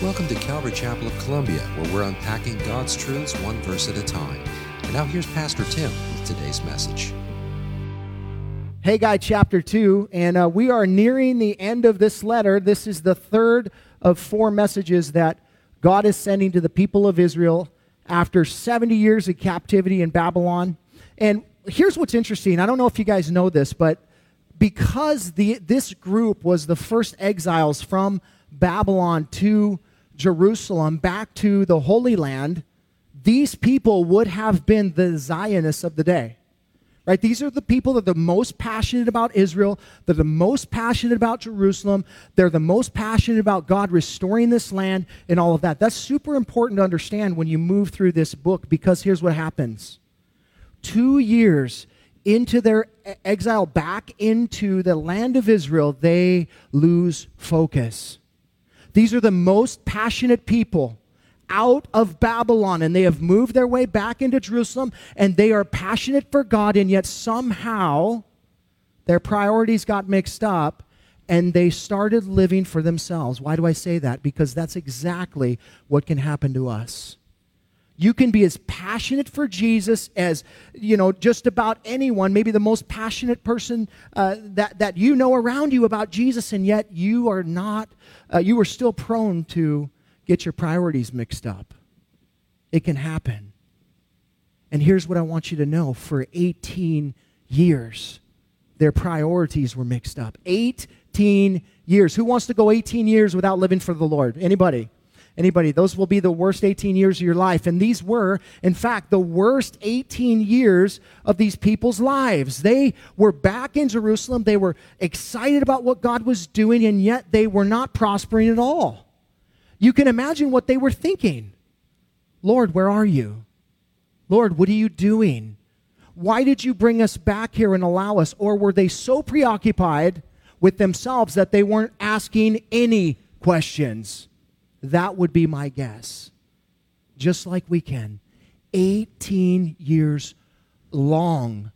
Welcome to Calvary Chapel of Columbia, where we're unpacking God's truths one verse at a time. And now here's Pastor Tim with today's message. Haggai chapter 2, and uh, we are nearing the end of this letter. This is the third of four messages that God is sending to the people of Israel after 70 years of captivity in Babylon. And here's what's interesting I don't know if you guys know this, but because the, this group was the first exiles from Babylon to Jerusalem back to the Holy Land, these people would have been the Zionists of the day. Right? These are the people that are the most passionate about Israel. They're the most passionate about Jerusalem. They're the most passionate about God restoring this land and all of that. That's super important to understand when you move through this book because here's what happens. Two years into their exile back into the land of Israel, they lose focus. These are the most passionate people out of Babylon, and they have moved their way back into Jerusalem, and they are passionate for God, and yet somehow their priorities got mixed up and they started living for themselves. Why do I say that? Because that's exactly what can happen to us. You can be as passionate for Jesus as, you know, just about anyone, maybe the most passionate person uh, that, that you know around you about Jesus, and yet you are not, uh, you are still prone to get your priorities mixed up. It can happen. And here's what I want you to know for 18 years, their priorities were mixed up. 18 years. Who wants to go 18 years without living for the Lord? Anybody? Anybody, those will be the worst 18 years of your life. And these were, in fact, the worst 18 years of these people's lives. They were back in Jerusalem. They were excited about what God was doing, and yet they were not prospering at all. You can imagine what they were thinking Lord, where are you? Lord, what are you doing? Why did you bring us back here and allow us? Or were they so preoccupied with themselves that they weren't asking any questions? That would be my guess. Just like we can. 18 years long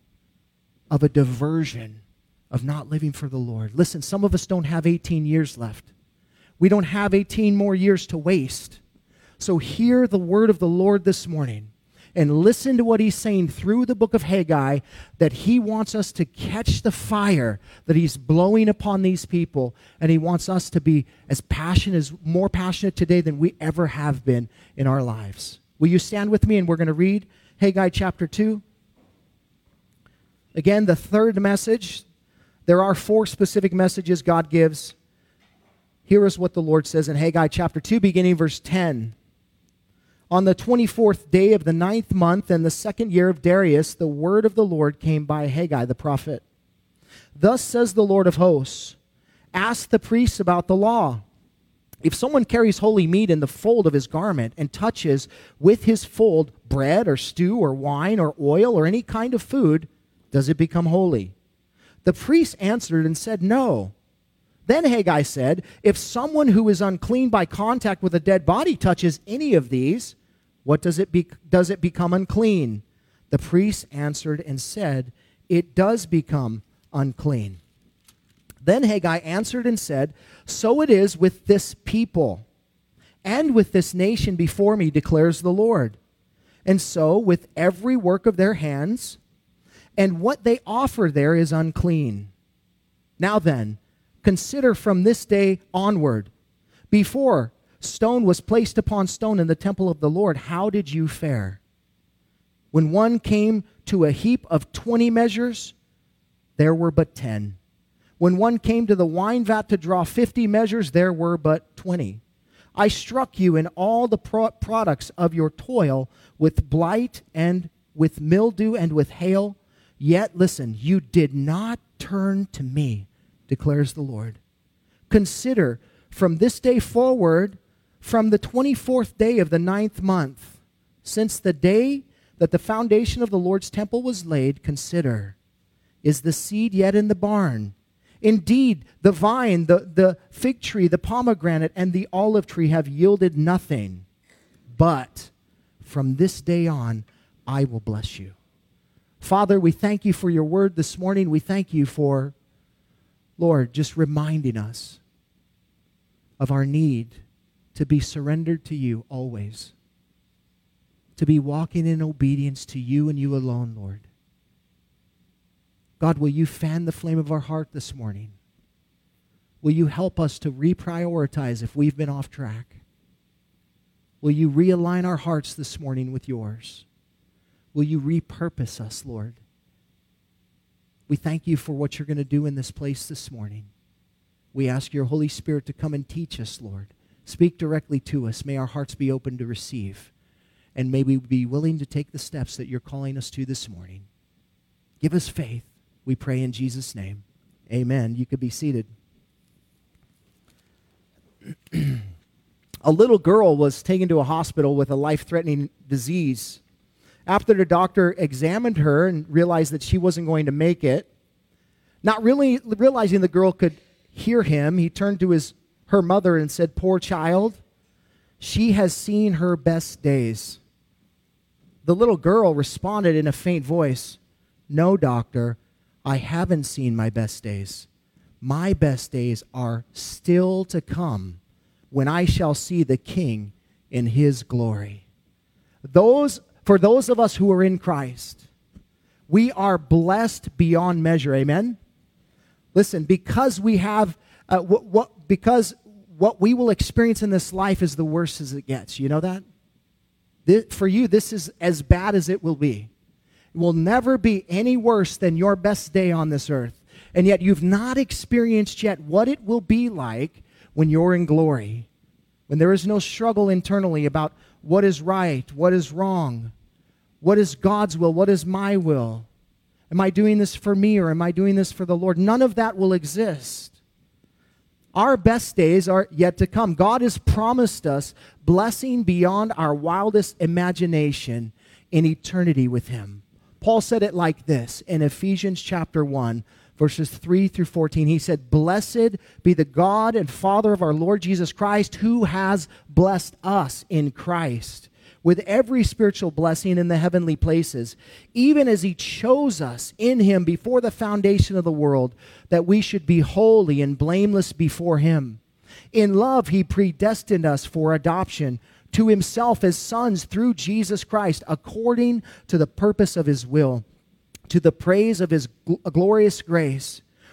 of a diversion of not living for the Lord. Listen, some of us don't have 18 years left. We don't have 18 more years to waste. So hear the word of the Lord this morning and listen to what he's saying through the book of Haggai that he wants us to catch the fire that he's blowing upon these people and he wants us to be as passionate as more passionate today than we ever have been in our lives. Will you stand with me and we're going to read Haggai chapter 2? Again, the third message. There are four specific messages God gives. Here is what the Lord says in Haggai chapter 2, beginning verse 10. On the 24th day of the ninth month in the second year of Darius, the word of the Lord came by Haggai the prophet. Thus says the Lord of hosts Ask the priests about the law. If someone carries holy meat in the fold of his garment and touches with his fold bread or stew or wine or oil or any kind of food, does it become holy? The priest answered and said, No. Then Haggai said, If someone who is unclean by contact with a dead body touches any of these, what does it, be, does it become unclean? The priest answered and said, It does become unclean. Then Haggai answered and said, So it is with this people and with this nation before me, declares the Lord. And so with every work of their hands, and what they offer there is unclean. Now then, consider from this day onward, before stone was placed upon stone in the temple of the Lord, how did you fare? When one came to a heap of 20 measures, there were but 10. When one came to the wine vat to draw 50 measures, there were but 20. I struck you in all the pro- products of your toil with blight and with mildew and with hail. Yet, listen, you did not turn to me, declares the Lord. Consider from this day forward from the 24th day of the ninth month, since the day that the foundation of the Lord's temple was laid, consider is the seed yet in the barn? Indeed, the vine, the, the fig tree, the pomegranate, and the olive tree have yielded nothing. But from this day on, I will bless you. Father, we thank you for your word this morning. We thank you for, Lord, just reminding us of our need to be surrendered to you always, to be walking in obedience to you and you alone, Lord. God, will you fan the flame of our heart this morning? Will you help us to reprioritize if we've been off track? Will you realign our hearts this morning with yours? Will you repurpose us, Lord? We thank you for what you're going to do in this place this morning. We ask your Holy Spirit to come and teach us, Lord. Speak directly to us. May our hearts be open to receive. And may we be willing to take the steps that you're calling us to this morning. Give us faith, we pray in Jesus' name. Amen. You could be seated. a little girl was taken to a hospital with a life threatening disease. After the doctor examined her and realized that she wasn't going to make it, not really realizing the girl could hear him, he turned to his her mother and said, "Poor child, she has seen her best days." The little girl responded in a faint voice, "No, doctor, I haven't seen my best days. My best days are still to come when I shall see the king in his glory." Those for those of us who are in Christ, we are blessed beyond measure. Amen. Listen, because we have uh, what, what because what we will experience in this life is the worst as it gets. You know that? This, for you, this is as bad as it will be. It will never be any worse than your best day on this earth. And yet, you've not experienced yet what it will be like when you're in glory, when there is no struggle internally about what is right, what is wrong, what is God's will, what is my will. Am I doing this for me or am I doing this for the Lord? None of that will exist. Our best days are yet to come. God has promised us blessing beyond our wildest imagination in eternity with Him. Paul said it like this in Ephesians chapter 1, verses 3 through 14. He said, Blessed be the God and Father of our Lord Jesus Christ, who has blessed us in Christ with every spiritual blessing in the heavenly places, even as He chose us in Him before the foundation of the world, that we should be holy and blameless before Him. In love, He predestined us for adoption to Himself as sons through Jesus Christ, according to the purpose of His will, to the praise of His gl- glorious grace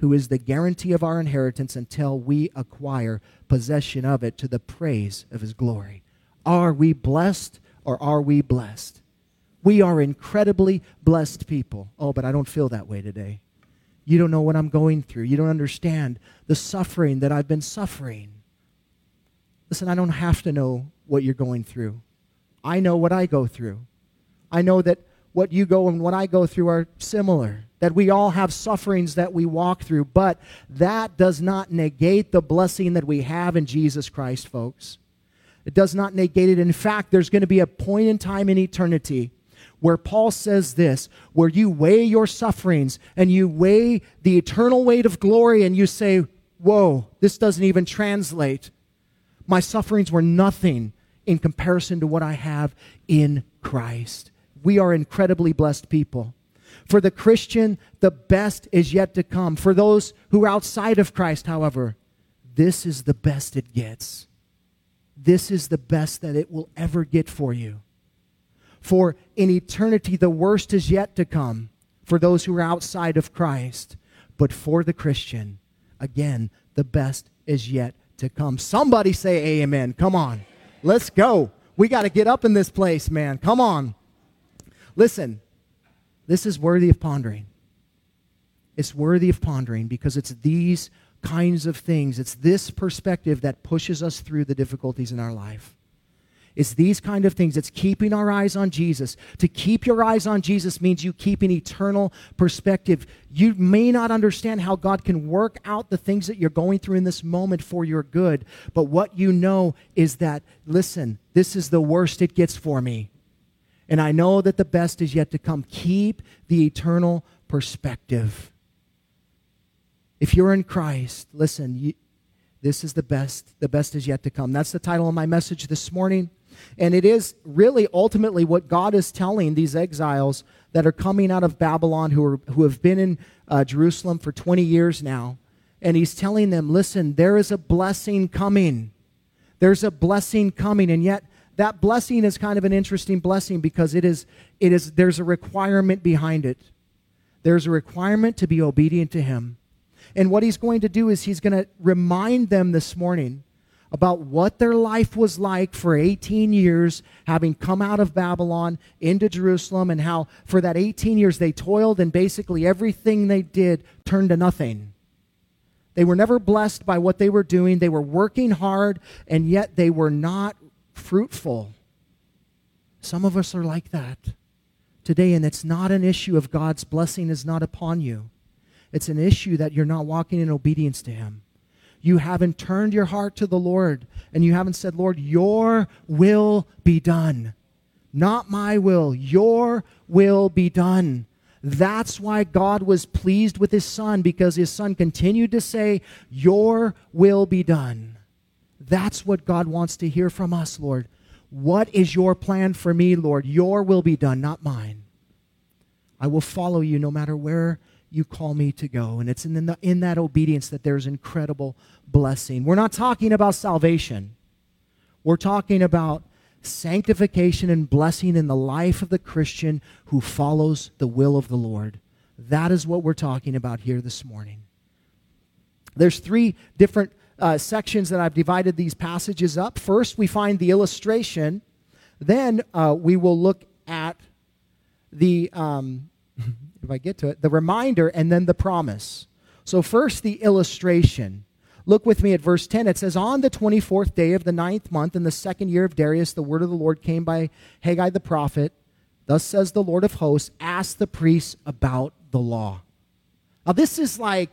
who is the guarantee of our inheritance until we acquire possession of it to the praise of his glory. Are we blessed or are we blessed? We are incredibly blessed people. Oh, but I don't feel that way today. You don't know what I'm going through. You don't understand the suffering that I've been suffering. Listen, I don't have to know what you're going through. I know what I go through. I know that what you go and what I go through are similar that we all have sufferings that we walk through, but that does not negate the blessing that we have in Jesus Christ, folks. It does not negate it. In fact, there's going to be a point in time in eternity where Paul says this, where you weigh your sufferings and you weigh the eternal weight of glory and you say, Whoa, this doesn't even translate. My sufferings were nothing in comparison to what I have in Christ. We are incredibly blessed people. For the Christian, the best is yet to come. For those who are outside of Christ, however, this is the best it gets. This is the best that it will ever get for you. For in eternity, the worst is yet to come for those who are outside of Christ. But for the Christian, again, the best is yet to come. Somebody say amen. Come on. Let's go. We got to get up in this place, man. Come on. Listen, this is worthy of pondering. It's worthy of pondering because it's these kinds of things, it's this perspective that pushes us through the difficulties in our life. It's these kind of things. It's keeping our eyes on Jesus. To keep your eyes on Jesus means you keep an eternal perspective. You may not understand how God can work out the things that you're going through in this moment for your good, but what you know is that, listen, this is the worst it gets for me. And I know that the best is yet to come. Keep the eternal perspective. If you're in Christ, listen, you, this is the best. The best is yet to come. That's the title of my message this morning. And it is really ultimately what God is telling these exiles that are coming out of Babylon who, are, who have been in uh, Jerusalem for 20 years now. And he's telling them, listen, there is a blessing coming. There's a blessing coming. And yet, that blessing is kind of an interesting blessing because it is, it is, there's a requirement behind it. There's a requirement to be obedient to him. And what he's going to do is he's going to remind them this morning about what their life was like for 18 years, having come out of Babylon into Jerusalem, and how for that 18 years they toiled and basically everything they did turned to nothing. They were never blessed by what they were doing. They were working hard, and yet they were not fruitful. Some of us are like that today, and it's not an issue of God's blessing is not upon you. It's an issue that you're not walking in obedience to Him. You haven't turned your heart to the Lord and you haven't said, Lord, your will be done. Not my will, your will be done. That's why God was pleased with his son because his son continued to say, Your will be done. That's what God wants to hear from us, Lord. What is your plan for me, Lord? Your will be done, not mine. I will follow you no matter where you call me to go. And it's in, the, in that obedience that there's incredible blessing. We're not talking about salvation, we're talking about sanctification and blessing in the life of the Christian who follows the will of the Lord. That is what we're talking about here this morning. There's three different uh, sections that I've divided these passages up. First, we find the illustration. Then uh, we will look at the um, if I get to it, the reminder and then the promise. So, first, the illustration. Look with me at verse 10. It says, On the 24th day of the ninth month, in the second year of Darius, the word of the Lord came by Haggai the prophet. Thus says the Lord of hosts, ask the priests about the law. Now, this is like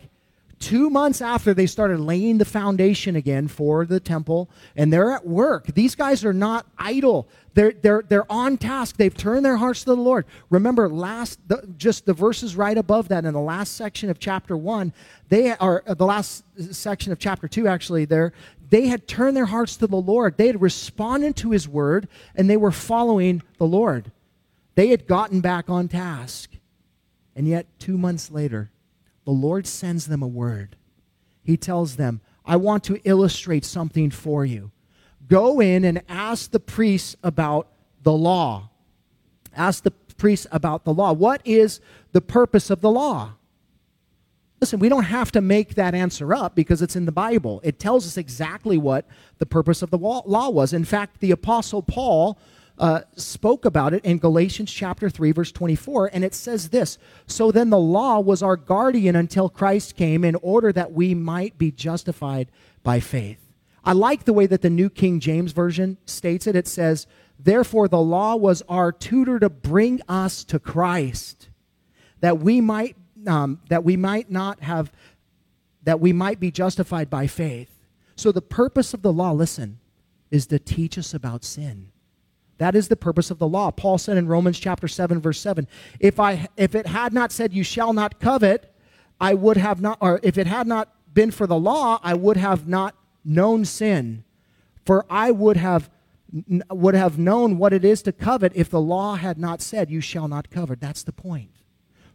two months after they started laying the foundation again for the temple, and they're at work. These guys are not idle. They're, they're, they're on task. They've turned their hearts to the Lord. Remember, last the, just the verses right above that in the last section of chapter one, they are uh, the last section of chapter two, actually, there, they had turned their hearts to the Lord. They had responded to his word, and they were following the Lord. They had gotten back on task. And yet, two months later, the Lord sends them a word. He tells them, I want to illustrate something for you. Go in and ask the priests about the law. Ask the priests about the law. What is the purpose of the law? Listen, we don't have to make that answer up because it's in the Bible. It tells us exactly what the purpose of the law was. In fact, the Apostle Paul uh, spoke about it in Galatians chapter 3, verse 24, and it says this So then the law was our guardian until Christ came in order that we might be justified by faith. I like the way that the New King James Version states it. It says, Therefore the law was our tutor to bring us to Christ, that we might, um, that we might not have, that we might be justified by faith. So the purpose of the law, listen, is to teach us about sin that is the purpose of the law. Paul said in Romans chapter 7 verse 7, if I if it had not said you shall not covet, I would have not or if it had not been for the law, I would have not known sin. For I would have would have known what it is to covet if the law had not said you shall not covet. That's the point.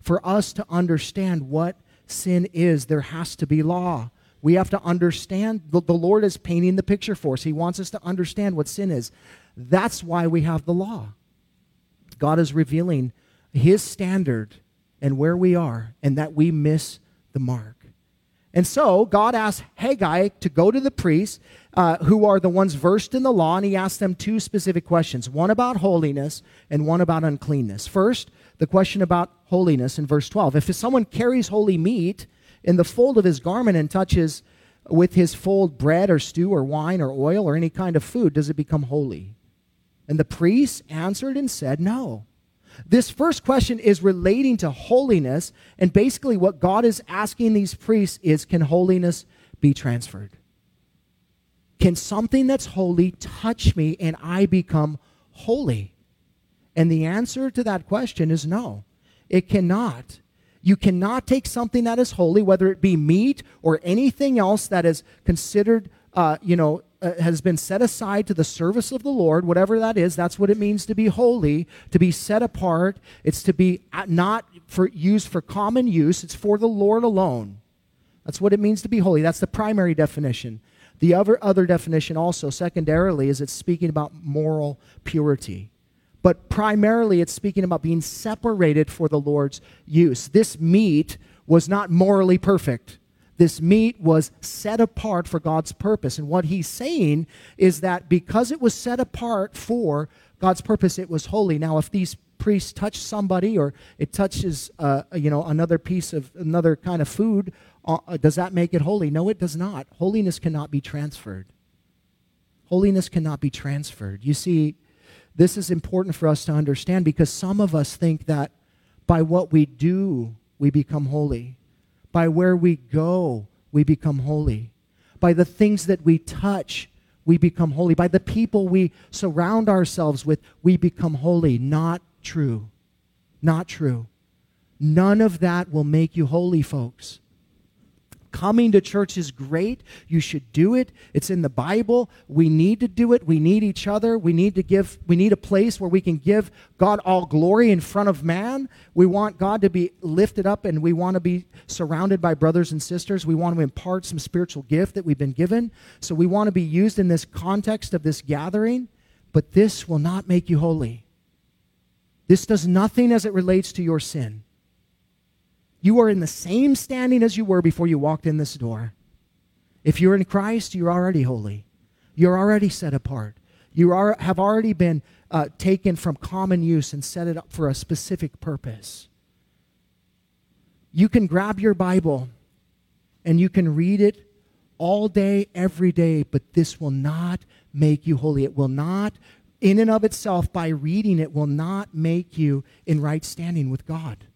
For us to understand what sin is, there has to be law. We have to understand the, the Lord is painting the picture for us. He wants us to understand what sin is. That's why we have the law. God is revealing his standard and where we are, and that we miss the mark. And so God asked Haggai to go to the priests uh, who are the ones versed in the law, and he asked them two specific questions one about holiness and one about uncleanness. First, the question about holiness in verse 12. If someone carries holy meat in the fold of his garment and touches with his fold bread or stew or wine or oil or any kind of food, does it become holy? And the priest answered and said, No. This first question is relating to holiness, and basically what God is asking these priests is can holiness be transferred? Can something that's holy touch me and I become holy? And the answer to that question is no, it cannot. You cannot take something that is holy, whether it be meat or anything else that is considered, uh, you know, uh, has been set aside to the service of the Lord, whatever that is. That's what it means to be holy, to be set apart. It's to be uh, not for used for common use. It's for the Lord alone. That's what it means to be holy. That's the primary definition. The other, other definition, also, secondarily, is it's speaking about moral purity. But primarily, it's speaking about being separated for the Lord's use. This meat was not morally perfect. This meat was set apart for God's purpose. And what he's saying is that because it was set apart for God's purpose, it was holy. Now, if these priests touch somebody or it touches, uh, you know, another piece of another kind of food uh, uh, does that make it holy? No, it does not. Holiness cannot be transferred. Holiness cannot be transferred. You see, this is important for us to understand because some of us think that by what we do, we become holy. By where we go, we become holy. By the things that we touch, we become holy. By the people we surround ourselves with, we become holy. Not true. Not true. None of that will make you holy, folks. Coming to church is great. You should do it. It's in the Bible. We need to do it. We need each other. We need to give we need a place where we can give God all glory in front of man. We want God to be lifted up and we want to be surrounded by brothers and sisters. We want to impart some spiritual gift that we've been given. So we want to be used in this context of this gathering, but this will not make you holy. This does nothing as it relates to your sin. You are in the same standing as you were before you walked in this door. If you're in Christ, you're already holy. You're already set apart. You are, have already been uh, taken from common use and set it up for a specific purpose. You can grab your Bible and you can read it all day, every day, but this will not make you holy. It will not, in and of itself, by reading it, will not make you in right standing with God.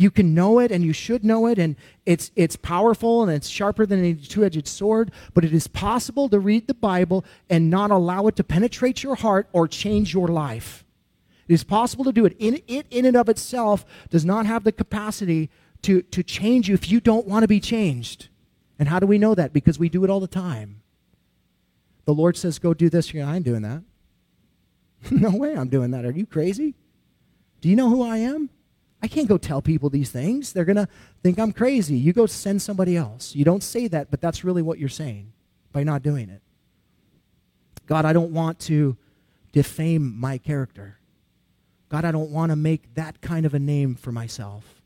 You can know it and you should know it, and it's, it's powerful and it's sharper than a two edged sword, but it is possible to read the Bible and not allow it to penetrate your heart or change your life. It is possible to do it. In, it, in and of itself, does not have the capacity to, to change you if you don't want to be changed. And how do we know that? Because we do it all the time. The Lord says, Go do this. You're, I ain't doing that. no way I'm doing that. Are you crazy? Do you know who I am? I can't go tell people these things. They're going to think I'm crazy. You go send somebody else. You don't say that, but that's really what you're saying by not doing it. God, I don't want to defame my character. God, I don't want to make that kind of a name for myself.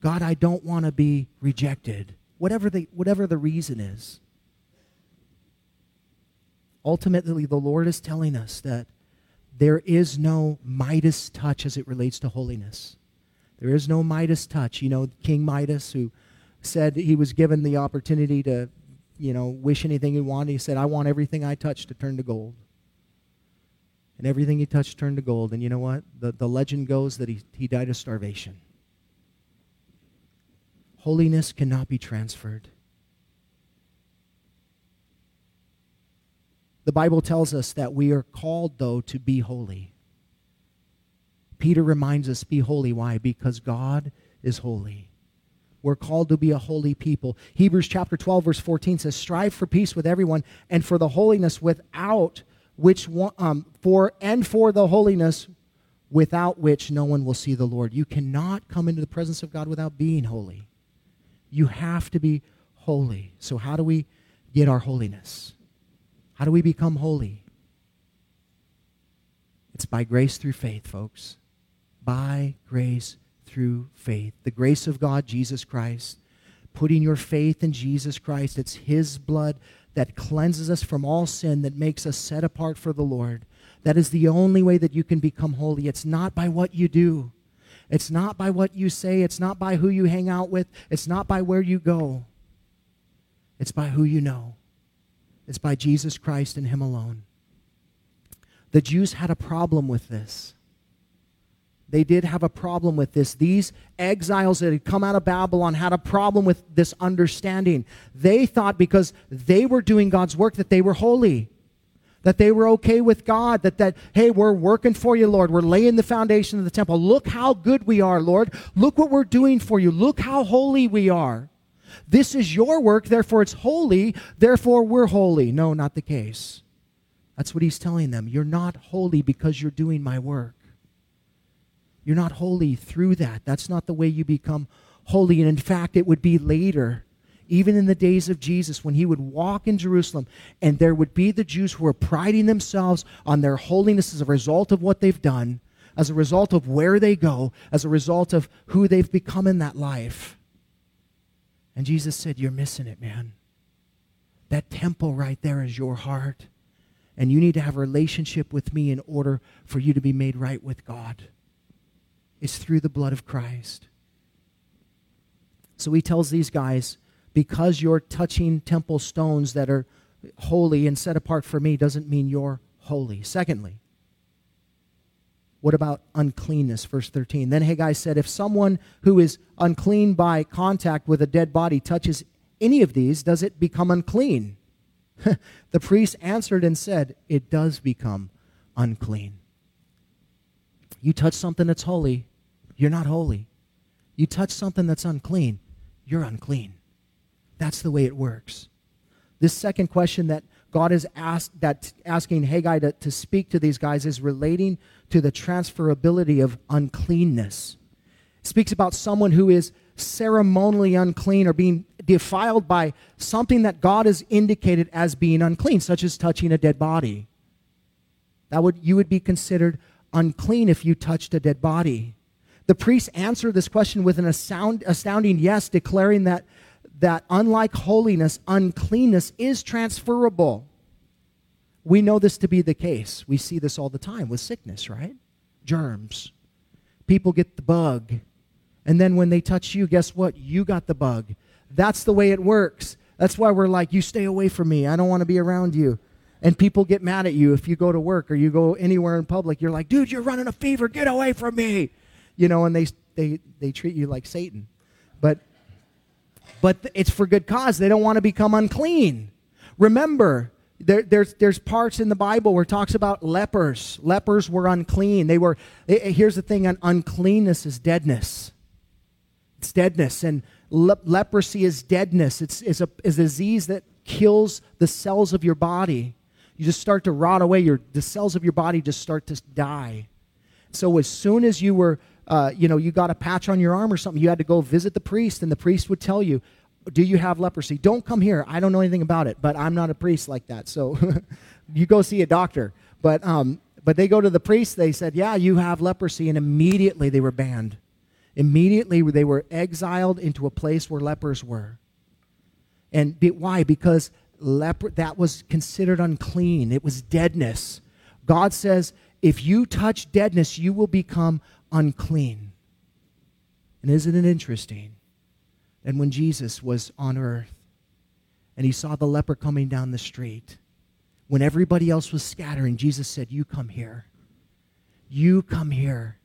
God, I don't want to be rejected, whatever the, whatever the reason is. Ultimately, the Lord is telling us that there is no Midas touch as it relates to holiness. There is no Midas touch. You know, King Midas, who said he was given the opportunity to, you know, wish anything he wanted. He said, I want everything I touch to turn to gold. And everything he touched turned to gold. And you know what? The, the legend goes that he, he died of starvation. Holiness cannot be transferred. The Bible tells us that we are called, though, to be holy. Peter reminds us, be holy. Why? Because God is holy. We're called to be a holy people. Hebrews chapter 12, verse 14 says, Strive for peace with everyone and for the holiness without which um, for and for the holiness without which no one will see the Lord. You cannot come into the presence of God without being holy. You have to be holy. So, how do we get our holiness? How do we become holy? It's by grace through faith, folks by grace through faith. The grace of God, Jesus Christ, putting your faith in Jesus Christ. It's His blood that cleanses us from all sin, that makes us set apart for the Lord. That is the only way that you can become holy. It's not by what you do. It's not by what you say, it's not by who you hang out with, it's not by where you go. It's by who you know. It's by Jesus Christ and Him alone. The Jews had a problem with this. They did have a problem with this. These exiles that had come out of Babylon had a problem with this understanding. They thought because they were doing God's work that they were holy, that they were okay with God, that, that hey, we're working for you, Lord. We're laying the foundation of the temple. Look how good we are, Lord. Look what we're doing for you. Look how holy we are. This is your work, therefore it's holy, therefore we're holy. No, not the case. That's what he's telling them. You're not holy because you're doing my work. You're not holy through that. That's not the way you become holy. And in fact, it would be later, even in the days of Jesus, when he would walk in Jerusalem and there would be the Jews who were priding themselves on their holiness as a result of what they've done, as a result of where they go, as a result of who they've become in that life. And Jesus said, You're missing it, man. That temple right there is your heart. And you need to have a relationship with me in order for you to be made right with God is through the blood of Christ. So he tells these guys, because you're touching temple stones that are holy and set apart for me doesn't mean you're holy. Secondly, what about uncleanness? Verse 13. Then Haggai said, If someone who is unclean by contact with a dead body touches any of these, does it become unclean? the priest answered and said, It does become unclean. You touch something that's holy, you're not holy. You touch something that's unclean, you're unclean. That's the way it works. This second question that God is asked, that asking Haggai to, to speak to these guys is relating to the transferability of uncleanness. It speaks about someone who is ceremonially unclean or being defiled by something that God has indicated as being unclean, such as touching a dead body. That would you would be considered unclean if you touched a dead body. The priests answered this question with an astounding yes, declaring that, that unlike holiness, uncleanness is transferable. We know this to be the case. We see this all the time with sickness, right? Germs. People get the bug. And then when they touch you, guess what? You got the bug. That's the way it works. That's why we're like, you stay away from me. I don't want to be around you. And people get mad at you if you go to work or you go anywhere in public. You're like, dude, you're running a fever. Get away from me. You know, and they, they, they treat you like Satan. But, but it's for good cause. They don't want to become unclean. Remember, there, there's, there's parts in the Bible where it talks about lepers. Lepers were unclean. They were, eh, eh, here's the thing uncleanness is deadness. It's deadness. And le- leprosy is deadness. It's, it's, a, it's a disease that kills the cells of your body you just start to rot away. Your, the cells of your body just start to die. So as soon as you were, uh, you know, you got a patch on your arm or something, you had to go visit the priest, and the priest would tell you, do you have leprosy? Don't come here. I don't know anything about it, but I'm not a priest like that. So you go see a doctor. But, um, but they go to the priest, they said, yeah, you have leprosy, and immediately they were banned. Immediately they were exiled into a place where lepers were. And be, why? Because leper that was considered unclean. It was deadness. God says, if you touch deadness, you will become unclean. And isn't it interesting? And when Jesus was on earth and he saw the leper coming down the street, when everybody else was scattering, Jesus said, You come here. You come here.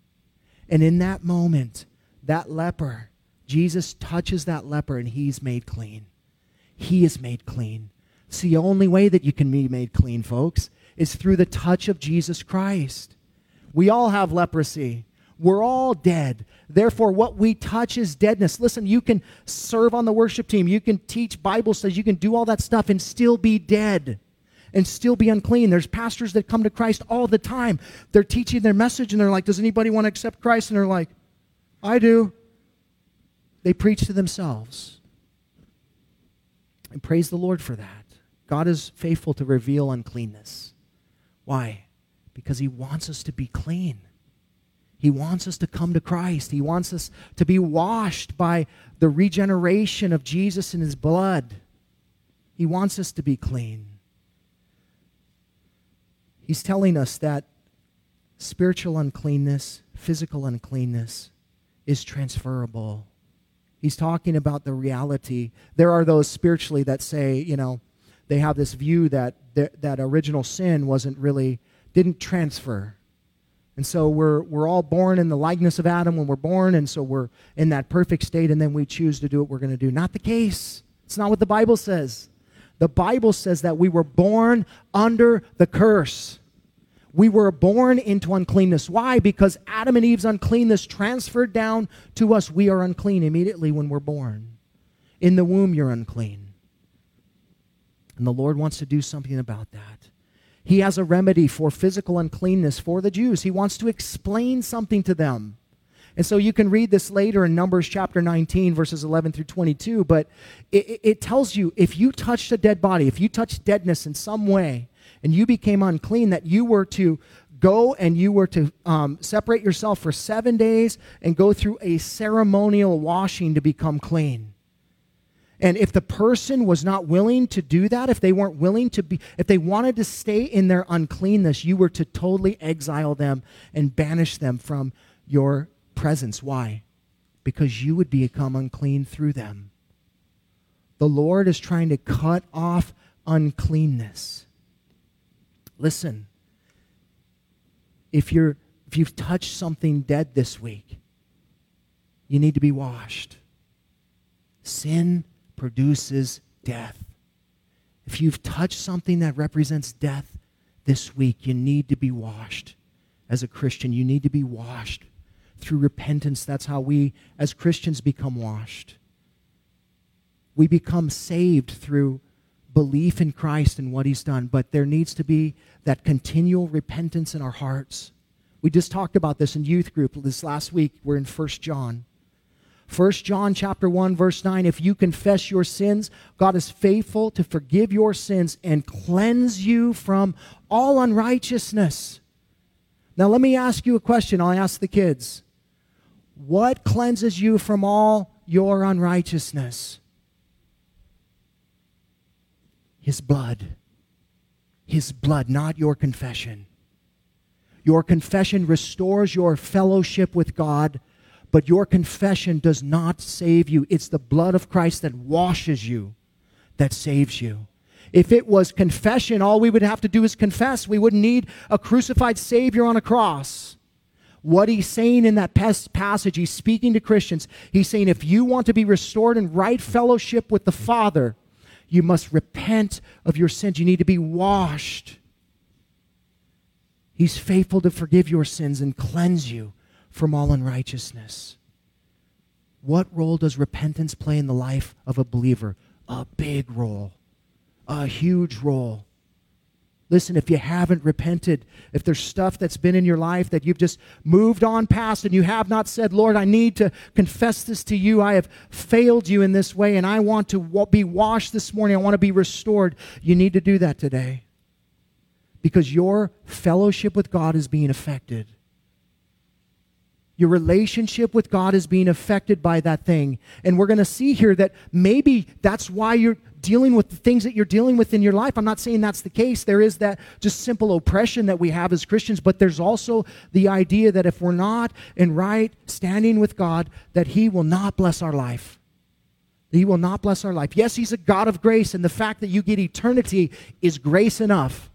And in that moment, that leper, Jesus touches that leper and he's made clean. He is made clean. It's the only way that you can be made clean, folks, is through the touch of Jesus Christ. We all have leprosy. We're all dead. Therefore, what we touch is deadness. Listen, you can serve on the worship team, you can teach Bible studies, you can do all that stuff and still be dead and still be unclean. There's pastors that come to Christ all the time. They're teaching their message and they're like, Does anybody want to accept Christ? And they're like, I do. They preach to themselves. And praise the Lord for that. God is faithful to reveal uncleanness. Why? Because He wants us to be clean. He wants us to come to Christ. He wants us to be washed by the regeneration of Jesus in His blood. He wants us to be clean. He's telling us that spiritual uncleanness, physical uncleanness, is transferable. He's talking about the reality. There are those spiritually that say, you know, they have this view that that original sin wasn't really didn't transfer. And so we're we're all born in the likeness of Adam when we're born and so we're in that perfect state and then we choose to do what we're going to do. Not the case. It's not what the Bible says. The Bible says that we were born under the curse. We were born into uncleanness. Why? Because Adam and Eve's uncleanness transferred down to us. We are unclean immediately when we're born. In the womb, you're unclean. And the Lord wants to do something about that. He has a remedy for physical uncleanness for the Jews. He wants to explain something to them. And so you can read this later in Numbers chapter 19, verses 11 through 22. But it, it, tells you if you touched a dead body, if you touched deadness in some way, and you became unclean, that you were to go and you were to um, separate yourself for seven days and go through a ceremonial washing to become clean. And if the person was not willing to do that, if they weren't willing to be, if they wanted to stay in their uncleanness, you were to totally exile them and banish them from your presence. Why? Because you would become unclean through them. The Lord is trying to cut off uncleanness. Listen, if you're if you've touched something dead this week, you need to be washed. Sin produces death. If you've touched something that represents death this week, you need to be washed. As a Christian, you need to be washed through repentance. That's how we, as Christians, become washed. We become saved through belief in Christ and what he's done, but there needs to be that continual repentance in our hearts. We just talked about this in youth group this last week. We're in 1 John. 1 John chapter 1 verse 9 if you confess your sins God is faithful to forgive your sins and cleanse you from all unrighteousness. Now let me ask you a question. I'll ask the kids. What cleanses you from all your unrighteousness? His blood. His blood, not your confession. Your confession restores your fellowship with God, but your confession does not save you. It's the blood of Christ that washes you, that saves you. If it was confession, all we would have to do is confess. We wouldn't need a crucified Savior on a cross. What he's saying in that passage, he's speaking to Christians. He's saying, if you want to be restored in right fellowship with the Father, you must repent of your sins. You need to be washed. He's faithful to forgive your sins and cleanse you from all unrighteousness. What role does repentance play in the life of a believer? A big role, a huge role. Listen, if you haven't repented, if there's stuff that's been in your life that you've just moved on past and you have not said, Lord, I need to confess this to you. I have failed you in this way and I want to be washed this morning. I want to be restored. You need to do that today because your fellowship with God is being affected. Your relationship with God is being affected by that thing. And we're going to see here that maybe that's why you're dealing with the things that you're dealing with in your life. I'm not saying that's the case. There is that just simple oppression that we have as Christians, but there's also the idea that if we're not in right standing with God, that He will not bless our life. He will not bless our life. Yes, He's a God of grace, and the fact that you get eternity is grace enough.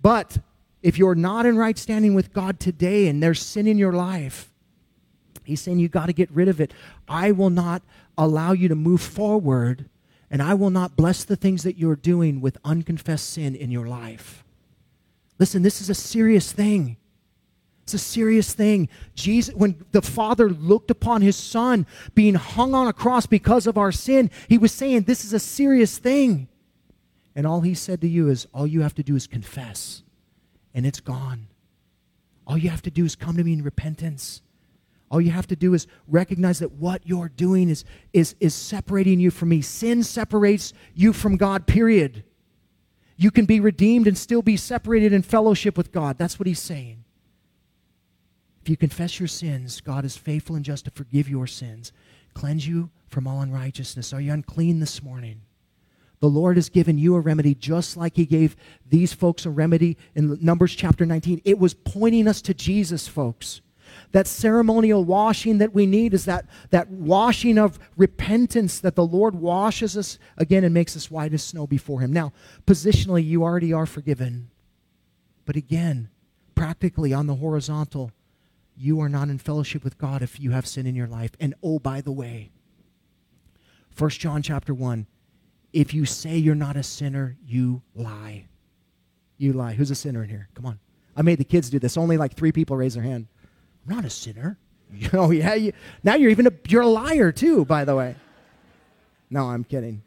But if you're not in right standing with God today and there's sin in your life, He's saying you got to get rid of it. I will not allow you to move forward and I will not bless the things that you're doing with unconfessed sin in your life. Listen, this is a serious thing. It's a serious thing. Jesus, when the Father looked upon his Son being hung on a cross because of our sin, he was saying, This is a serious thing. And all he said to you is, All you have to do is confess, and it's gone. All you have to do is come to me in repentance. All you have to do is recognize that what you're doing is, is, is separating you from me. Sin separates you from God, period. You can be redeemed and still be separated in fellowship with God. That's what he's saying. If you confess your sins, God is faithful and just to forgive your sins, cleanse you from all unrighteousness. Are you unclean this morning? The Lord has given you a remedy just like He gave these folks a remedy in Numbers chapter 19. It was pointing us to Jesus, folks. that ceremonial washing that we need is that, that washing of repentance that the Lord washes us again and makes us white as snow before Him. Now, positionally, you already are forgiven. But again, practically on the horizontal, you are not in fellowship with God if you have sin in your life. And oh, by the way, 1 John chapter 1, if you say you're not a sinner, you lie. You lie. Who's a sinner in here? Come on. I made the kids do this. Only like three people raise their hand. I'm not a sinner. Oh, yeah. You, now you're even a, you're a liar, too, by the way. No, I'm kidding.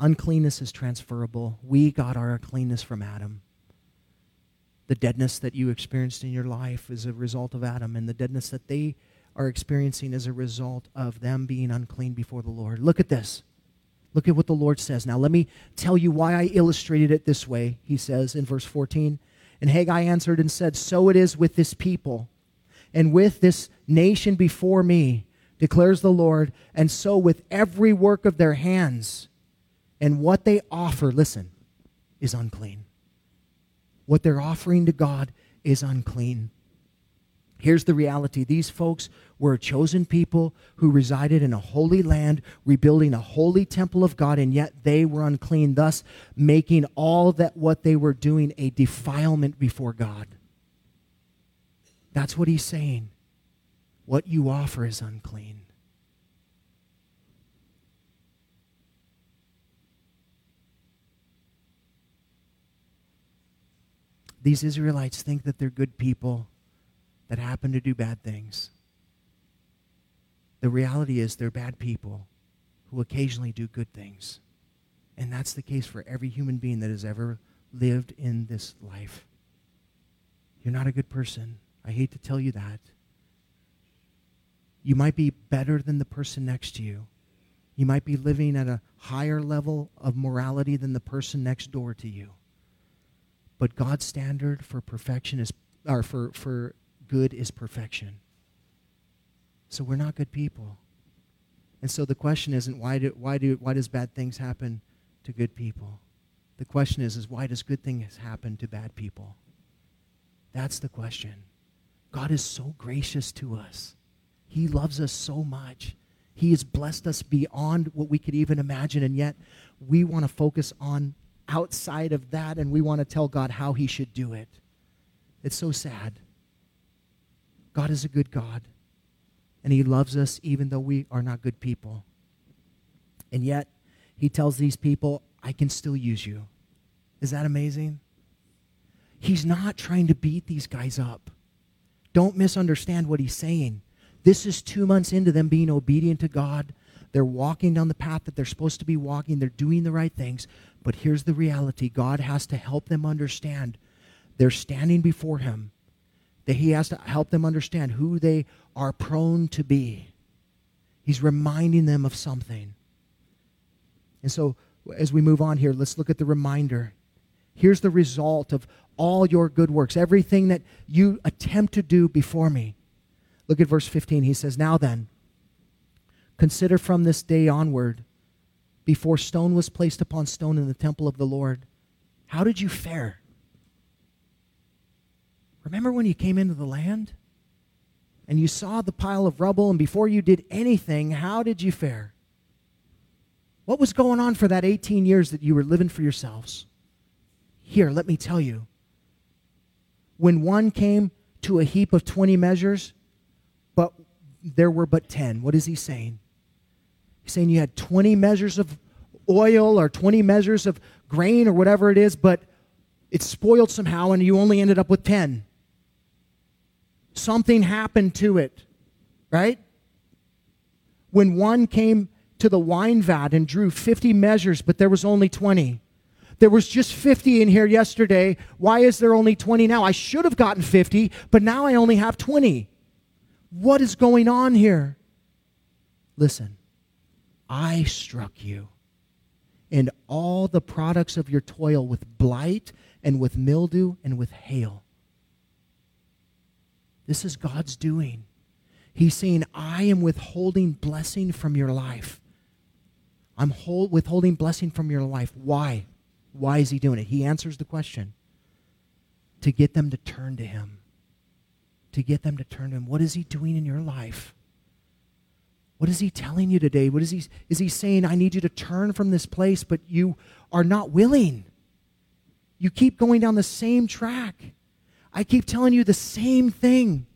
Uncleanness is transferable. We got our cleanness from Adam. The deadness that you experienced in your life is a result of Adam, and the deadness that they are experiencing as a result of them being unclean before the Lord. Look at this. Look at what the Lord says. Now, let me tell you why I illustrated it this way. He says in verse 14 And Haggai answered and said, So it is with this people and with this nation before me, declares the Lord, and so with every work of their hands. And what they offer, listen, is unclean. What they're offering to God is unclean. Here's the reality these folks were a chosen people who resided in a holy land, rebuilding a holy temple of God, and yet they were unclean, thus making all that what they were doing a defilement before God. That's what he's saying. What you offer is unclean. These Israelites think that they're good people that happen to do bad things. The reality is they're bad people who occasionally do good things. And that's the case for every human being that has ever lived in this life. You're not a good person. I hate to tell you that. You might be better than the person next to you. You might be living at a higher level of morality than the person next door to you. But God's standard for perfection is or for, for good is perfection. So we're not good people. And so the question isn't why do why do why does bad things happen to good people? The question is is why does good things happen to bad people? That's the question. God is so gracious to us. He loves us so much. He has blessed us beyond what we could even imagine, and yet we want to focus on outside of that and we want to tell God how he should do it. It's so sad. God is a good God, and He loves us even though we are not good people. And yet, He tells these people, I can still use you. Is that amazing? He's not trying to beat these guys up. Don't misunderstand what He's saying. This is two months into them being obedient to God. They're walking down the path that they're supposed to be walking. They're doing the right things. But here's the reality God has to help them understand. They're standing before Him that he has to help them understand who they are prone to be. He's reminding them of something. And so, as we move on here, let's look at the reminder. Here's the result of all your good works, everything that you attempt to do before me. Look at verse 15. He says, Now then, consider from this day onward, before stone was placed upon stone in the temple of the Lord, how did you fare? Remember when you came into the land and you saw the pile of rubble, and before you did anything, how did you fare? What was going on for that 18 years that you were living for yourselves? Here, let me tell you. When one came to a heap of 20 measures, but there were but 10, what is he saying? He's saying you had 20 measures of oil or 20 measures of grain or whatever it is, but it spoiled somehow and you only ended up with 10 something happened to it, right? When one came to the wine vat and drew 50 measures, but there was only 20. There was just 50 in here yesterday. Why is there only 20 now? I should have gotten 50, but now I only have 20. What is going on here? Listen, I struck you and all the products of your toil with blight and with mildew and with hail. This is God's doing. He's saying, I am withholding blessing from your life. I'm hold, withholding blessing from your life. Why? Why is he doing it? He answers the question. to get them to turn to Him. To get them to turn to Him. What is He doing in your life? What is He telling you today? What is He, is he saying, I need you to turn from this place, but you are not willing? You keep going down the same track. I keep telling you the same thing.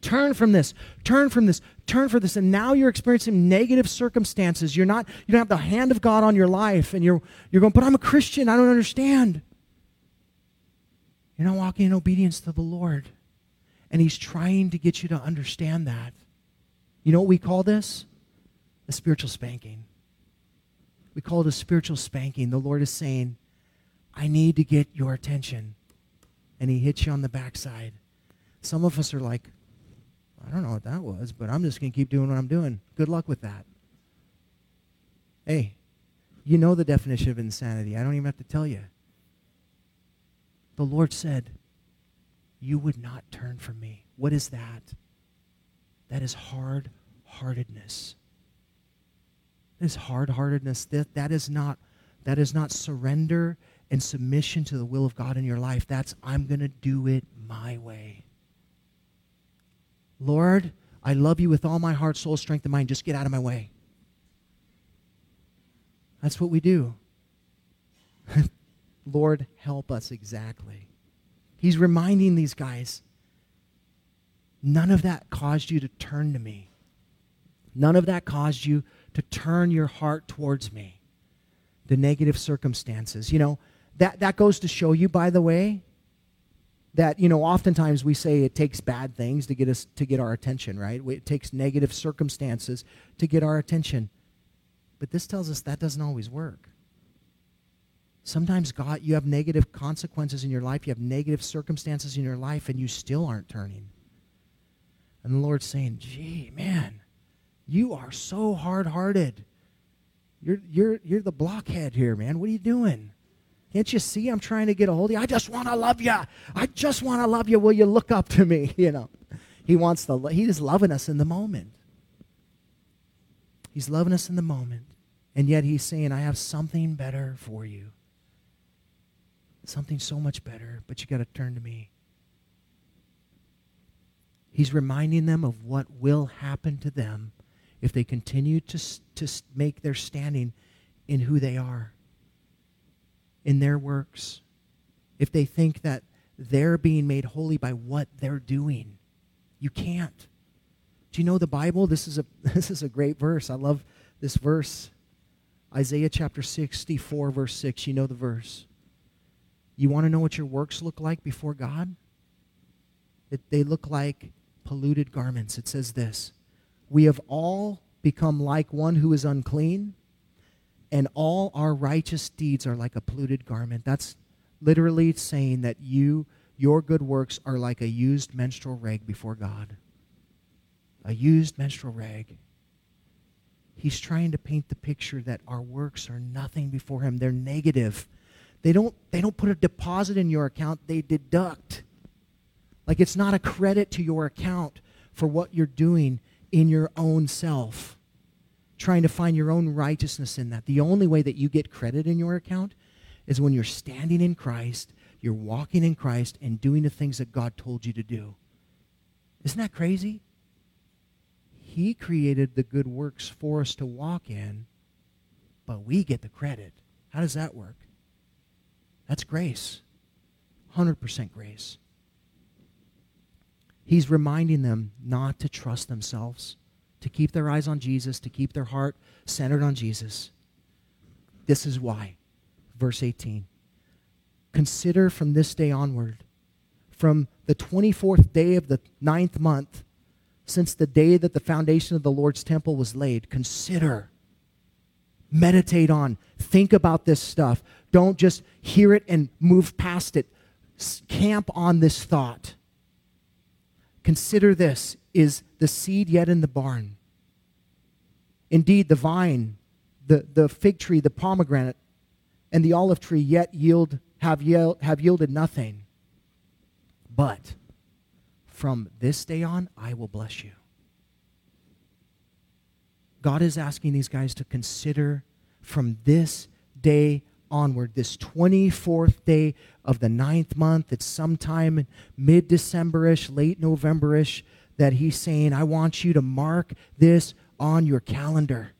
Turn from this. Turn from this. Turn from this. And now you're experiencing negative circumstances. You're not, you don't have the hand of God on your life. And you're, you're going, but I'm a Christian. I don't understand. You're not walking in obedience to the Lord. And He's trying to get you to understand that. You know what we call this? A spiritual spanking. We call it a spiritual spanking. The Lord is saying, I need to get your attention. And He hits you on the backside. Some of us are like, I don't know what that was, but I'm just going to keep doing what I'm doing. Good luck with that. Hey, you know the definition of insanity. I don't even have to tell you. The Lord said, You would not turn from me. What is that? That is hard heartedness. That is hard heartedness. That, that, is not, that is not surrender and submission to the will of God in your life. That's, I'm going to do it my way. Lord, I love you with all my heart, soul, strength, and mind. Just get out of my way. That's what we do. Lord, help us exactly. He's reminding these guys none of that caused you to turn to me. None of that caused you to turn your heart towards me. The negative circumstances. You know, that, that goes to show you, by the way, that you know oftentimes we say it takes bad things to get us to get our attention right? It takes negative circumstances to get our attention. But this tells us that doesn't always work. Sometimes god you have negative consequences in your life you have negative circumstances in your life and you still aren't turning. And the lord's saying gee man you are so hard-hearted. You're you're you're the blockhead here man. What are you doing can't you see I'm trying to get a hold of you? I just want to love you. I just want to love you. Will you look up to me? You know, he wants to, he is loving us in the moment. He's loving us in the moment. And yet he's saying, I have something better for you. Something so much better, but you got to turn to me. He's reminding them of what will happen to them if they continue to, to make their standing in who they are in their works, if they think that they're being made holy by what they're doing. You can't. Do you know the Bible? This is a this is a great verse. I love this verse. Isaiah chapter 64 verse 6. You know the verse. You want to know what your works look like before God? It, they look like polluted garments. It says this. We have all become like one who is unclean and all our righteous deeds are like a polluted garment. That's literally saying that you, your good works are like a used menstrual rag before God. A used menstrual rag. He's trying to paint the picture that our works are nothing before him. They're negative. They don't, they don't put a deposit in your account, they deduct. Like it's not a credit to your account for what you're doing in your own self trying to find your own righteousness in that. The only way that you get credit in your account is when you're standing in Christ, you're walking in Christ, and doing the things that God told you to do. Isn't that crazy? He created the good works for us to walk in, but we get the credit. How does that work? That's grace. 100% grace. He's reminding them not to trust themselves to keep their eyes on Jesus, to keep their heart centered on Jesus. This is why. Verse 18. Consider from this day onward, from the 24th day of the ninth month, since the day that the foundation of the Lord's temple was laid, consider, meditate on, think about this stuff. Don't just hear it and move past it. Camp on this thought. Consider this is the seed yet in the barn? Indeed, the vine, the, the fig tree, the pomegranate, and the olive tree yet yield have, yield, have yielded nothing. But from this day on, I will bless you. God is asking these guys to consider from this day onward, this 24th day of the ninth month, it's sometime mid December ish, late November ish, that he's saying, I want you to mark this on your calendar.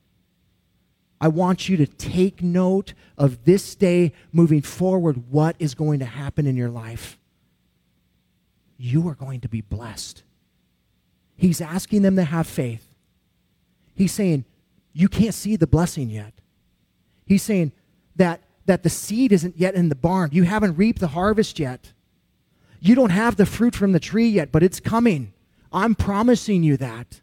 I want you to take note of this day moving forward, what is going to happen in your life. You are going to be blessed. He's asking them to have faith. He's saying, You can't see the blessing yet. He's saying that that the seed isn't yet in the barn. You haven't reaped the harvest yet. You don't have the fruit from the tree yet, but it's coming. I'm promising you that.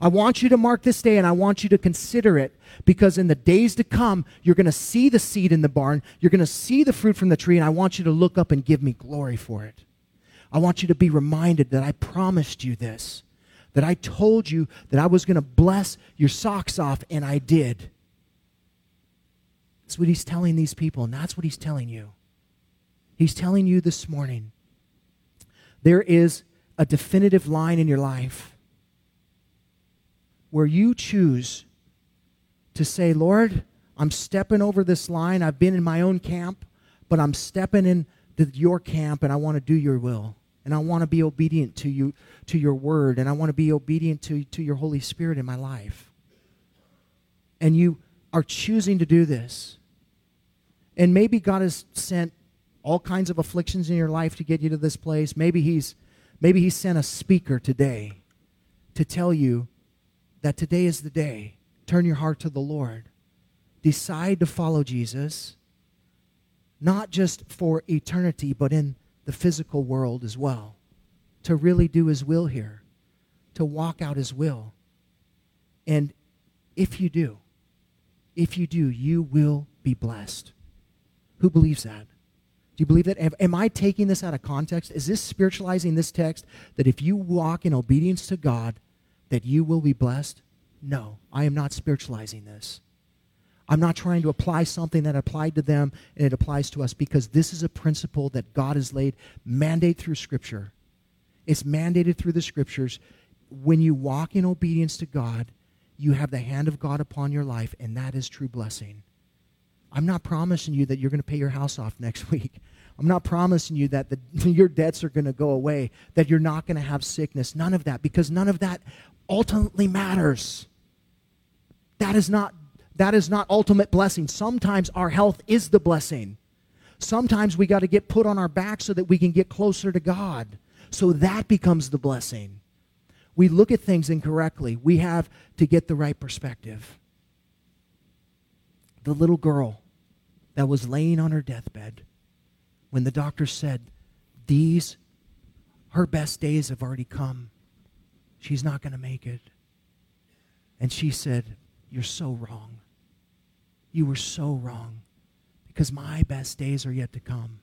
I want you to mark this day and I want you to consider it because in the days to come, you're going to see the seed in the barn. You're going to see the fruit from the tree, and I want you to look up and give me glory for it. I want you to be reminded that I promised you this, that I told you that I was going to bless your socks off, and I did. That's what he's telling these people, and that's what he's telling you. He's telling you this morning there is a definitive line in your life where you choose to say, Lord, I'm stepping over this line. I've been in my own camp, but I'm stepping into your camp and I want to do your will. And I want to be obedient to you, to your word, and I want to be obedient to, to your Holy Spirit in my life. And you are choosing to do this. And maybe God has sent all kinds of afflictions in your life to get you to this place. Maybe he's maybe he sent a speaker today to tell you that today is the day. Turn your heart to the Lord. Decide to follow Jesus, not just for eternity, but in the physical world as well. To really do his will here, to walk out his will. And if you do, if you do, you will be blessed. Who believes that? Do you believe that? Am I taking this out of context? Is this spiritualizing this text that if you walk in obedience to God, that you will be blessed? No, I am not spiritualizing this. I'm not trying to apply something that applied to them and it applies to us because this is a principle that God has laid mandate through Scripture. It's mandated through the Scriptures. When you walk in obedience to God, you have the hand of God upon your life, and that is true blessing. I'm not promising you that you're going to pay your house off next week. I'm not promising you that the, your debts are going to go away, that you're not going to have sickness. None of that, because none of that ultimately matters. That is not that is not ultimate blessing. Sometimes our health is the blessing. Sometimes we got to get put on our back so that we can get closer to God. So that becomes the blessing. We look at things incorrectly. We have to get the right perspective. The little girl that was laying on her deathbed when the doctor said, These, her best days have already come. She's not going to make it. And she said, You're so wrong. You were so wrong because my best days are yet to come.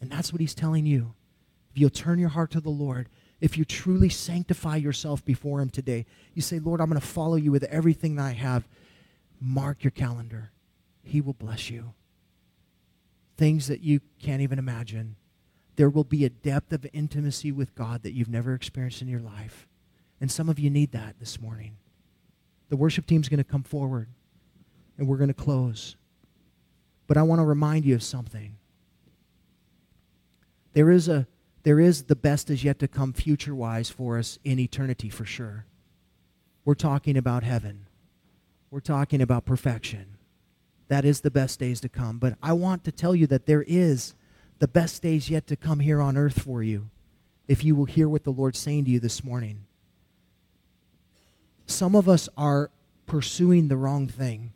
And that's what he's telling you. If you'll turn your heart to the Lord, if you truly sanctify yourself before him today, you say, Lord, I'm going to follow you with everything that I have. Mark your calendar. He will bless you. Things that you can't even imagine. There will be a depth of intimacy with God that you've never experienced in your life. And some of you need that this morning. The worship team's going to come forward and we're going to close. But I want to remind you of something. There is a there is the best is yet to come future wise for us in eternity for sure. We're talking about heaven. We're talking about perfection. That is the best days to come. But I want to tell you that there is the best days yet to come here on earth for you if you will hear what the Lord's saying to you this morning. Some of us are pursuing the wrong thing.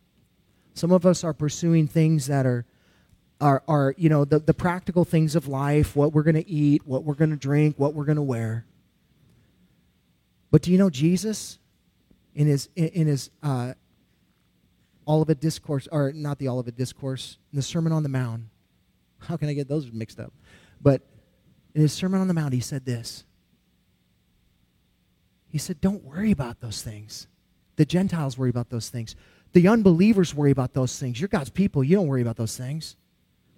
Some of us are pursuing things that are are, are you know the, the practical things of life what we're going to eat what we're going to drink what we're going to wear but do you know jesus in his in, in his uh, Olivet Discourse, or not the all of Olivet Discourse, the Sermon on the Mount. How can I get those mixed up? But in his Sermon on the Mount, he said this. He said, Don't worry about those things. The Gentiles worry about those things. The unbelievers worry about those things. You're God's people. You don't worry about those things.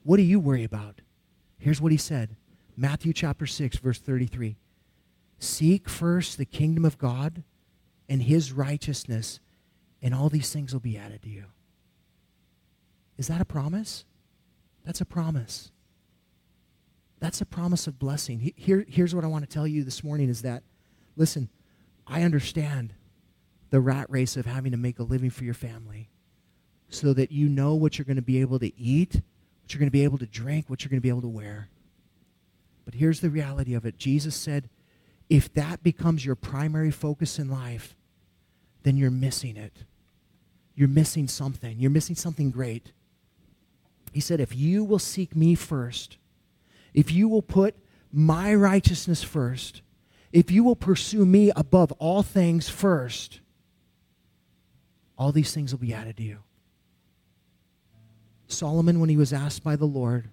What do you worry about? Here's what he said Matthew chapter 6, verse 33. Seek first the kingdom of God and his righteousness and all these things will be added to you. Is that a promise? That's a promise. That's a promise of blessing. Here, here's what I want to tell you this morning is that, listen, I understand the rat race of having to make a living for your family so that you know what you're going to be able to eat, you're going to be able to drink, what you're going to be able to wear. But here's the reality of it Jesus said, if that becomes your primary focus in life, then you're missing it. You're missing something. You're missing something great. He said, if you will seek me first, if you will put my righteousness first, if you will pursue me above all things first, all these things will be added to you. Solomon, when he was asked by the Lord,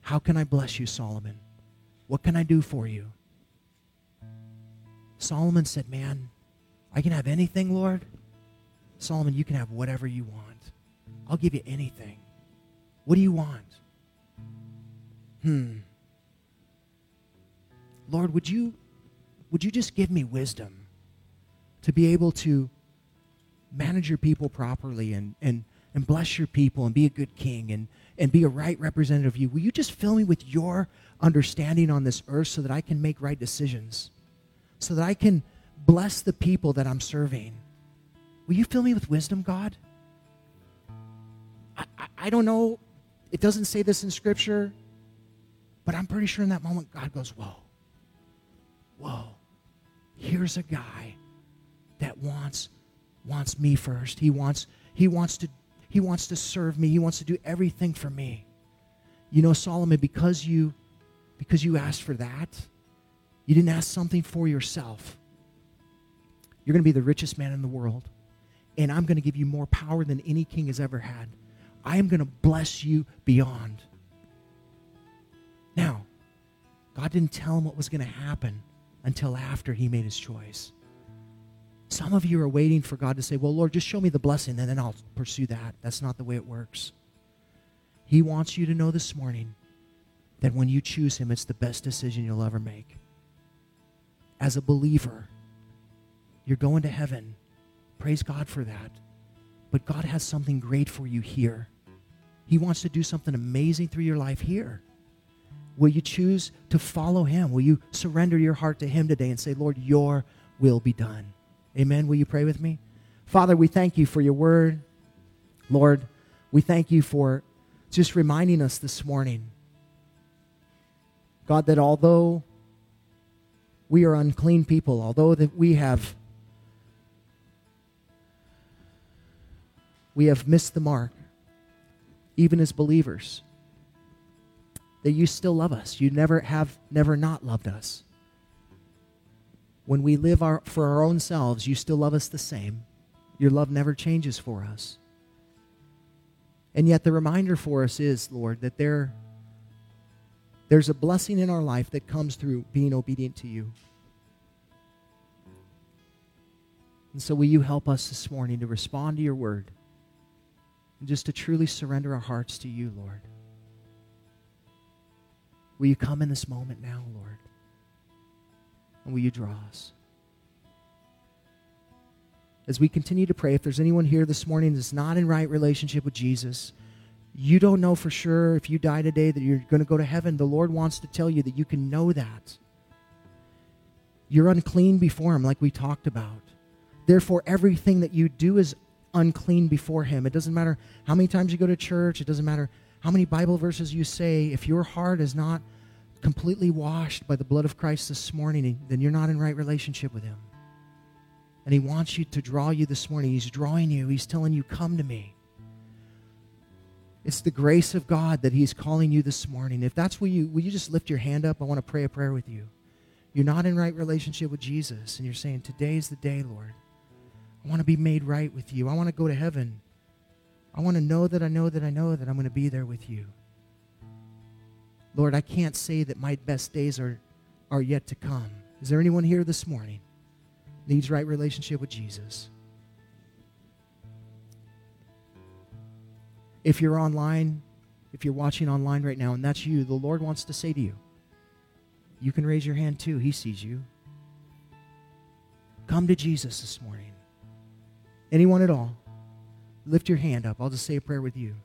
How can I bless you, Solomon? What can I do for you? Solomon said, Man, I can have anything, Lord. Solomon, you can have whatever you want. I'll give you anything. What do you want? Hmm. Lord, would you would you just give me wisdom to be able to manage your people properly and, and, and bless your people and be a good king and, and be a right representative of you? Will you just fill me with your understanding on this earth so that I can make right decisions? So that I can bless the people that I'm serving? Will you fill me with wisdom, God? I, I, I don't know. It doesn't say this in Scripture, but I'm pretty sure in that moment God goes, Whoa, whoa, here's a guy that wants wants me first. He wants he wants to he wants to serve me. He wants to do everything for me. You know, Solomon, because you because you asked for that, you didn't ask something for yourself. You're going to be the richest man in the world and I'm going to give you more power than any king has ever had. I am going to bless you beyond. Now, God didn't tell him what was going to happen until after he made his choice. Some of you are waiting for God to say, Well, Lord, just show me the blessing, and then I'll pursue that. That's not the way it works. He wants you to know this morning that when you choose him, it's the best decision you'll ever make. As a believer, you're going to heaven Praise God for that. But God has something great for you here. He wants to do something amazing through your life here. Will you choose to follow Him? Will you surrender your heart to Him today and say, Lord, your will be done? Amen. Will you pray with me? Father, we thank you for your word. Lord, we thank you for just reminding us this morning, God, that although we are unclean people, although that we have we have missed the mark, even as believers. That you still love us. You never have never not loved us. When we live our, for our own selves, you still love us the same. Your love never changes for us. And yet the reminder for us is, Lord, that there, there's a blessing in our life that comes through being obedient to you. And so will you help us this morning to respond to your word? and just to truly surrender our hearts to you, Lord. Will you come in this moment now, Lord? And will you draw us? As we continue to pray, if there's anyone here this morning that's not in right relationship with Jesus, you don't know for sure if you die today that you're going to go to heaven. The Lord wants to tell you that you can know that. You're unclean before Him, like we talked about. Therefore, everything that you do is unclean before Him. It doesn't matter how many times you go to church, it doesn't matter how many Bible verses you say. If your heart is not completely washed by the blood of Christ this morning, then you're not in right relationship with Him. And He wants you to draw you this morning. He's drawing you, He's telling you, Come to me. It's the grace of God that He's calling you this morning. If that's where you, will you just lift your hand up? I want to pray a prayer with you. You're not in right relationship with Jesus, and you're saying, Today's the day, Lord. I want to be made right with you. I want to go to heaven. I want to know that I know that I know that I'm going to be there with you. Lord, I can't say that my best days are, are yet to come. Is there anyone here this morning needs right relationship with Jesus? If you're online, if you're watching online right now and that's you, the Lord wants to say to you, you can raise your hand too. He sees you. Come to Jesus this morning. Anyone at all? Lift your hand up. I'll just say a prayer with you.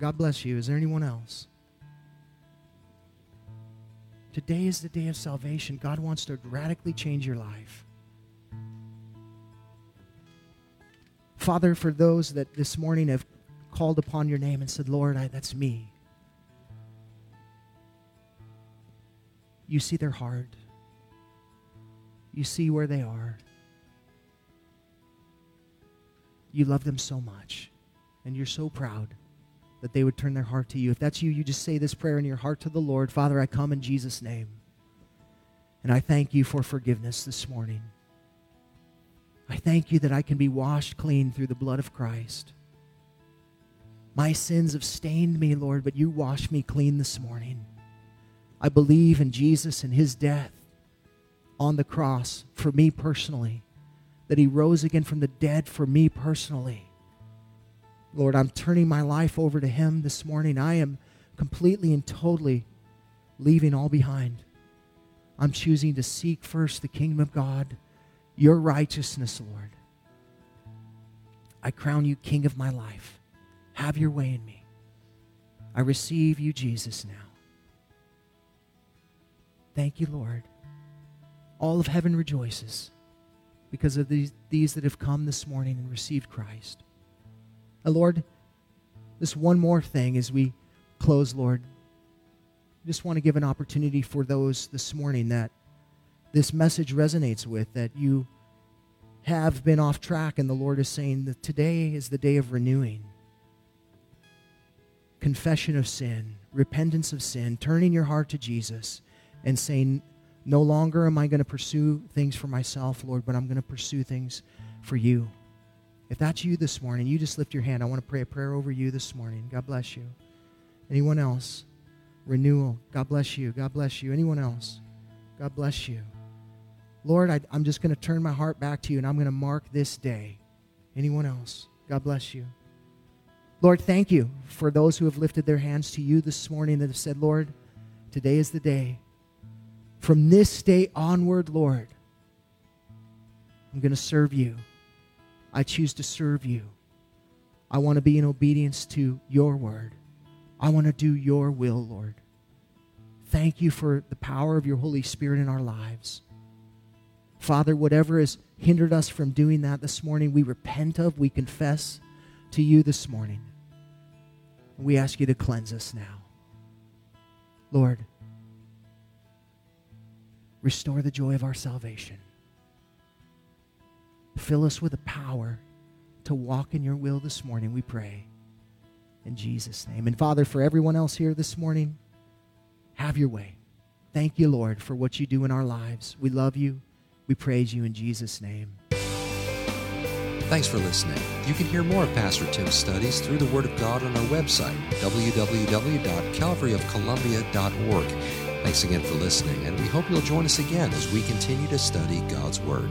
God bless you. Is there anyone else? Today is the day of salvation. God wants to radically change your life. Father, for those that this morning have called upon your name and said, Lord, I, that's me. You see their heart. You see where they are. You love them so much. And you're so proud that they would turn their heart to you. If that's you, you just say this prayer in your heart to the Lord Father, I come in Jesus' name. And I thank you for forgiveness this morning. I thank you that I can be washed clean through the blood of Christ. My sins have stained me, Lord, but you washed me clean this morning. I believe in Jesus and his death on the cross for me personally, that he rose again from the dead for me personally. Lord, I'm turning my life over to him this morning. I am completely and totally leaving all behind. I'm choosing to seek first the kingdom of God, your righteousness, Lord. I crown you king of my life. Have your way in me. I receive you, Jesus, now. Thank you, Lord. All of heaven rejoices because of these, these that have come this morning and received Christ. Uh, Lord, this one more thing as we close, Lord. I just want to give an opportunity for those this morning that this message resonates with, that you have been off track, and the Lord is saying that today is the day of renewing. Confession of sin, repentance of sin, turning your heart to Jesus, and saying, No longer am I going to pursue things for myself, Lord, but I'm going to pursue things for you. If that's you this morning, you just lift your hand. I want to pray a prayer over you this morning. God bless you. Anyone else? Renewal. God bless you. God bless you. Anyone else? God bless you. Lord, I, am just going to turn my heart back to you and I'm going to mark this day. Anyone else? God bless you. Lord, thank you for those who have lifted their hands to you this morning that have said, Lord, today is the day. From this day onward, Lord, I'm going to serve you. I choose to serve you. I want to be in obedience to your word. I want to do your will, Lord. Thank you for the power of your Holy Spirit in our lives. Father, whatever has hindered us from doing that this morning, we repent of, we confess to you this morning. We ask you to cleanse us now. Lord, restore the joy of our salvation. Fill us with the power to walk in your will this morning, we pray. In Jesus' name. And Father, for everyone else here this morning, have your way. Thank you, Lord, for what you do in our lives. We love you. We praise you in Jesus' name. Thanks for listening. You can hear more of Pastor Tim's studies through the Word of God on our website, www.calvaryofcolumbia.org. Thanks again for listening, and we hope you'll join us again as we continue to study God's Word.